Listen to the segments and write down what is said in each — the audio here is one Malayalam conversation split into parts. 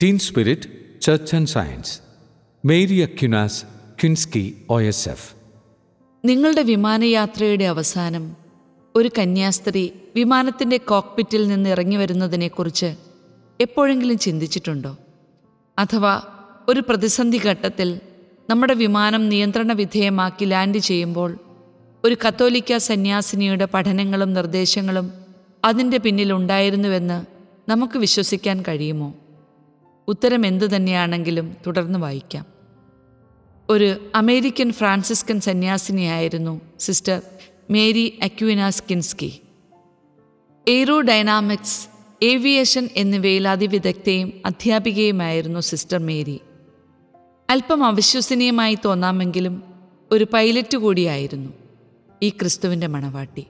Teen spirit church and science Mary Aquinas Kinsky O S F നിങ്ങളുടെ വിമാനയാത്രയുടെ അവസാനം ഒരു കന്യാസ്ത്രീ വിമാനത്തിന്റെ കോക്പിറ്റിൽ നിന്ന് ഇറങ്ങി വരുന്നതിനെക്കുറിച്ച് എപ്പോഴെങ്കിലും ചിന്തിച്ചിട്ടുണ്ടോ? അഥവാ ഒരു പ്രതിസന്ധി ഘട്ടത്തിൽ നമ്മുടെ വിമാനം നിയന്ത്രണ വിധേയമാക്കി ലാൻഡ് ചെയ്യുമ്പോൾ ഒരു കത്തോലിക്ക സന്യാസിനിയുടെ പഠനങ്ങളും നിർദ്ദേശങ്ങളും അതിന്റെ പിന്നിലുണ്ടായിരുന്നുവെന്ന് നമുക്ക് വിശ്വസിക്കാൻ കഴിയുമോ? ഉത്തരം എന്തു തന്നെയാണെങ്കിലും തുടർന്ന് വായിക്കാം. ഒരു American Franciscan സന്യാസിനിയായിരുന്നു sister Mary Aquinas Kinsky aerodynamics aviation എന്നിവയിൽ അതിവിദഗ്ധയും അധ്യാപികയുമായിരുന്നു സിസ്റ്റർ മേരി. അല്പം അവിശ്വസനീയമായി തോന്നാമെങ്കിലും ഒരു പൈലറ്റ് കൂടിയായിരുന്നു ഈ ക്രിസ്തുവിന്റെ മണവാട്ടി.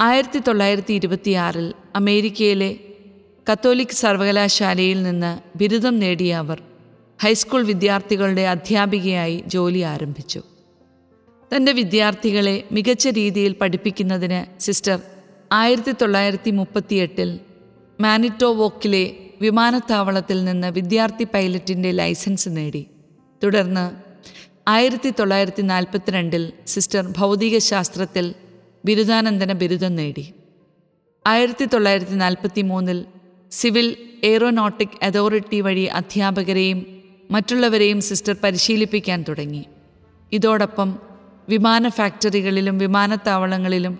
ആയിരത്തി തൊള്ളായിരത്തി ഇരുപത്തിയാറിൽ അമേരിക്കയിലെ കത്തോലിക് സർവകലാശാലയിൽ നിന്ന് ബിരുദം നേടിയ അവർ ഹൈസ്കൂൾ വിദ്യാർത്ഥികളുടെ അധ്യാപികയായി ജോലി ആരംഭിച്ചു. തന്റെ വിദ്യാർത്ഥികളെ മികച്ച രീതിയിൽ പഠിപ്പിക്കുന്നതിന് സിസ്റ്റർ ആയിരത്തി തൊള്ളായിരത്തി മുപ്പത്തിയെട്ടിൽ മാനിറ്റോവോക്കിലെ വിമാനത്താവളത്തിൽ നിന്ന് വിദ്യാർത്ഥി പൈലറ്റിന്റെ ലൈസൻസ് നേടി. തുടർന്ന് ആയിരത്തി തൊള്ളായിരത്തി നാൽപ്പത്തിരണ്ടിൽ സിസ്റ്റർ ഭൗതികശാസ്ത്രത്തിൽ ബിരുദാനന്തര ബിരുദം നേടി. ആയിരത്തി തൊള്ളായിരത്തി നാൽപ്പത്തി മൂന്നിൽ സിവിൽ എയ്റോനോട്ടിക് അതോറിറ്റി വഴി അധ്യാപകരെയും മറ്റുള്ളവരെയും സിസ്റ്റർ പരിശീലിപ്പിക്കാൻ തുടങ്ങി. ഇതോടൊപ്പം വിമാന ഫാക്ടറികളിലും വിമാനത്താവളങ്ങളിലും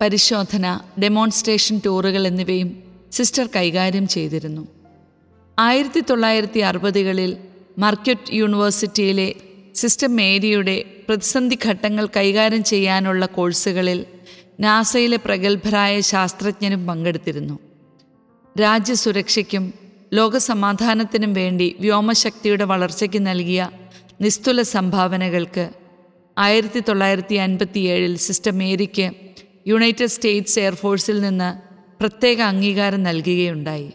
പരിശോധന ഡെമോൺസ്ട്രേഷൻ ടൂറുകൾ എന്നിവയും സിസ്റ്റർ കൈകാര്യം ചെയ്തിരുന്നു. ആയിരത്തി തൊള്ളായിരത്തി അറുപതുകളിൽ മർക്യൂട്ട് യൂണിവേഴ്സിറ്റിയിലെ സിസ്റ്റർ മേരിയുടെ പ്രതിസന്ധി ഘട്ടങ്ങൾ കൈകാര്യം ചെയ്യാനുള്ള കോഴ്സുകളിൽ നാസയിലെ പ്രഗത്ഭരായ ശാസ്ത്രജ്ഞരും പങ്കെടുത്തിരുന്നു. രാജ്യസുരക്ഷയ്ക്കും ലോകസമാധാനത്തിനും വേണ്ടി വ്യോമശക്തിയുടെ വളർച്ചയ്ക്ക് നൽകിയ നിസ്തുല സംഭാവനകൾക്ക് ആയിരത്തി തൊള്ളായിരത്തി അൻപത്തിയേഴിൽ സിസ്റ്റർ മേരിക്ക് യുണൈറ്റഡ് സ്റ്റേറ്റ്സ് എയർഫോഴ്സിൽ നിന്ന് പ്രത്യേക അംഗീകാരം നൽകുകയുണ്ടായി.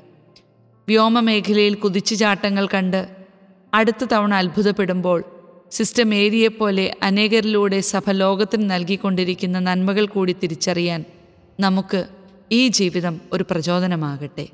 വ്യോമമേഖലയിൽ കുതിച്ചുചാട്ടങ്ങൾ കണ്ട് അടുത്ത തവണ അത്ഭുതപ്പെടുമ്പോൾ സിസ്റ്റർ മേരിയെപ്പോലെ അനേകരിലൂടെ സഭ ലോകത്തിന് നൽകിക്കൊണ്ടിരിക്കുന്ന നന്മകൾ കൂടി തിരിച്ചറിയാൻ നമുക്ക് ഈ ജീവിതം ഒരു പ്രചോദനമാകട്ടെ.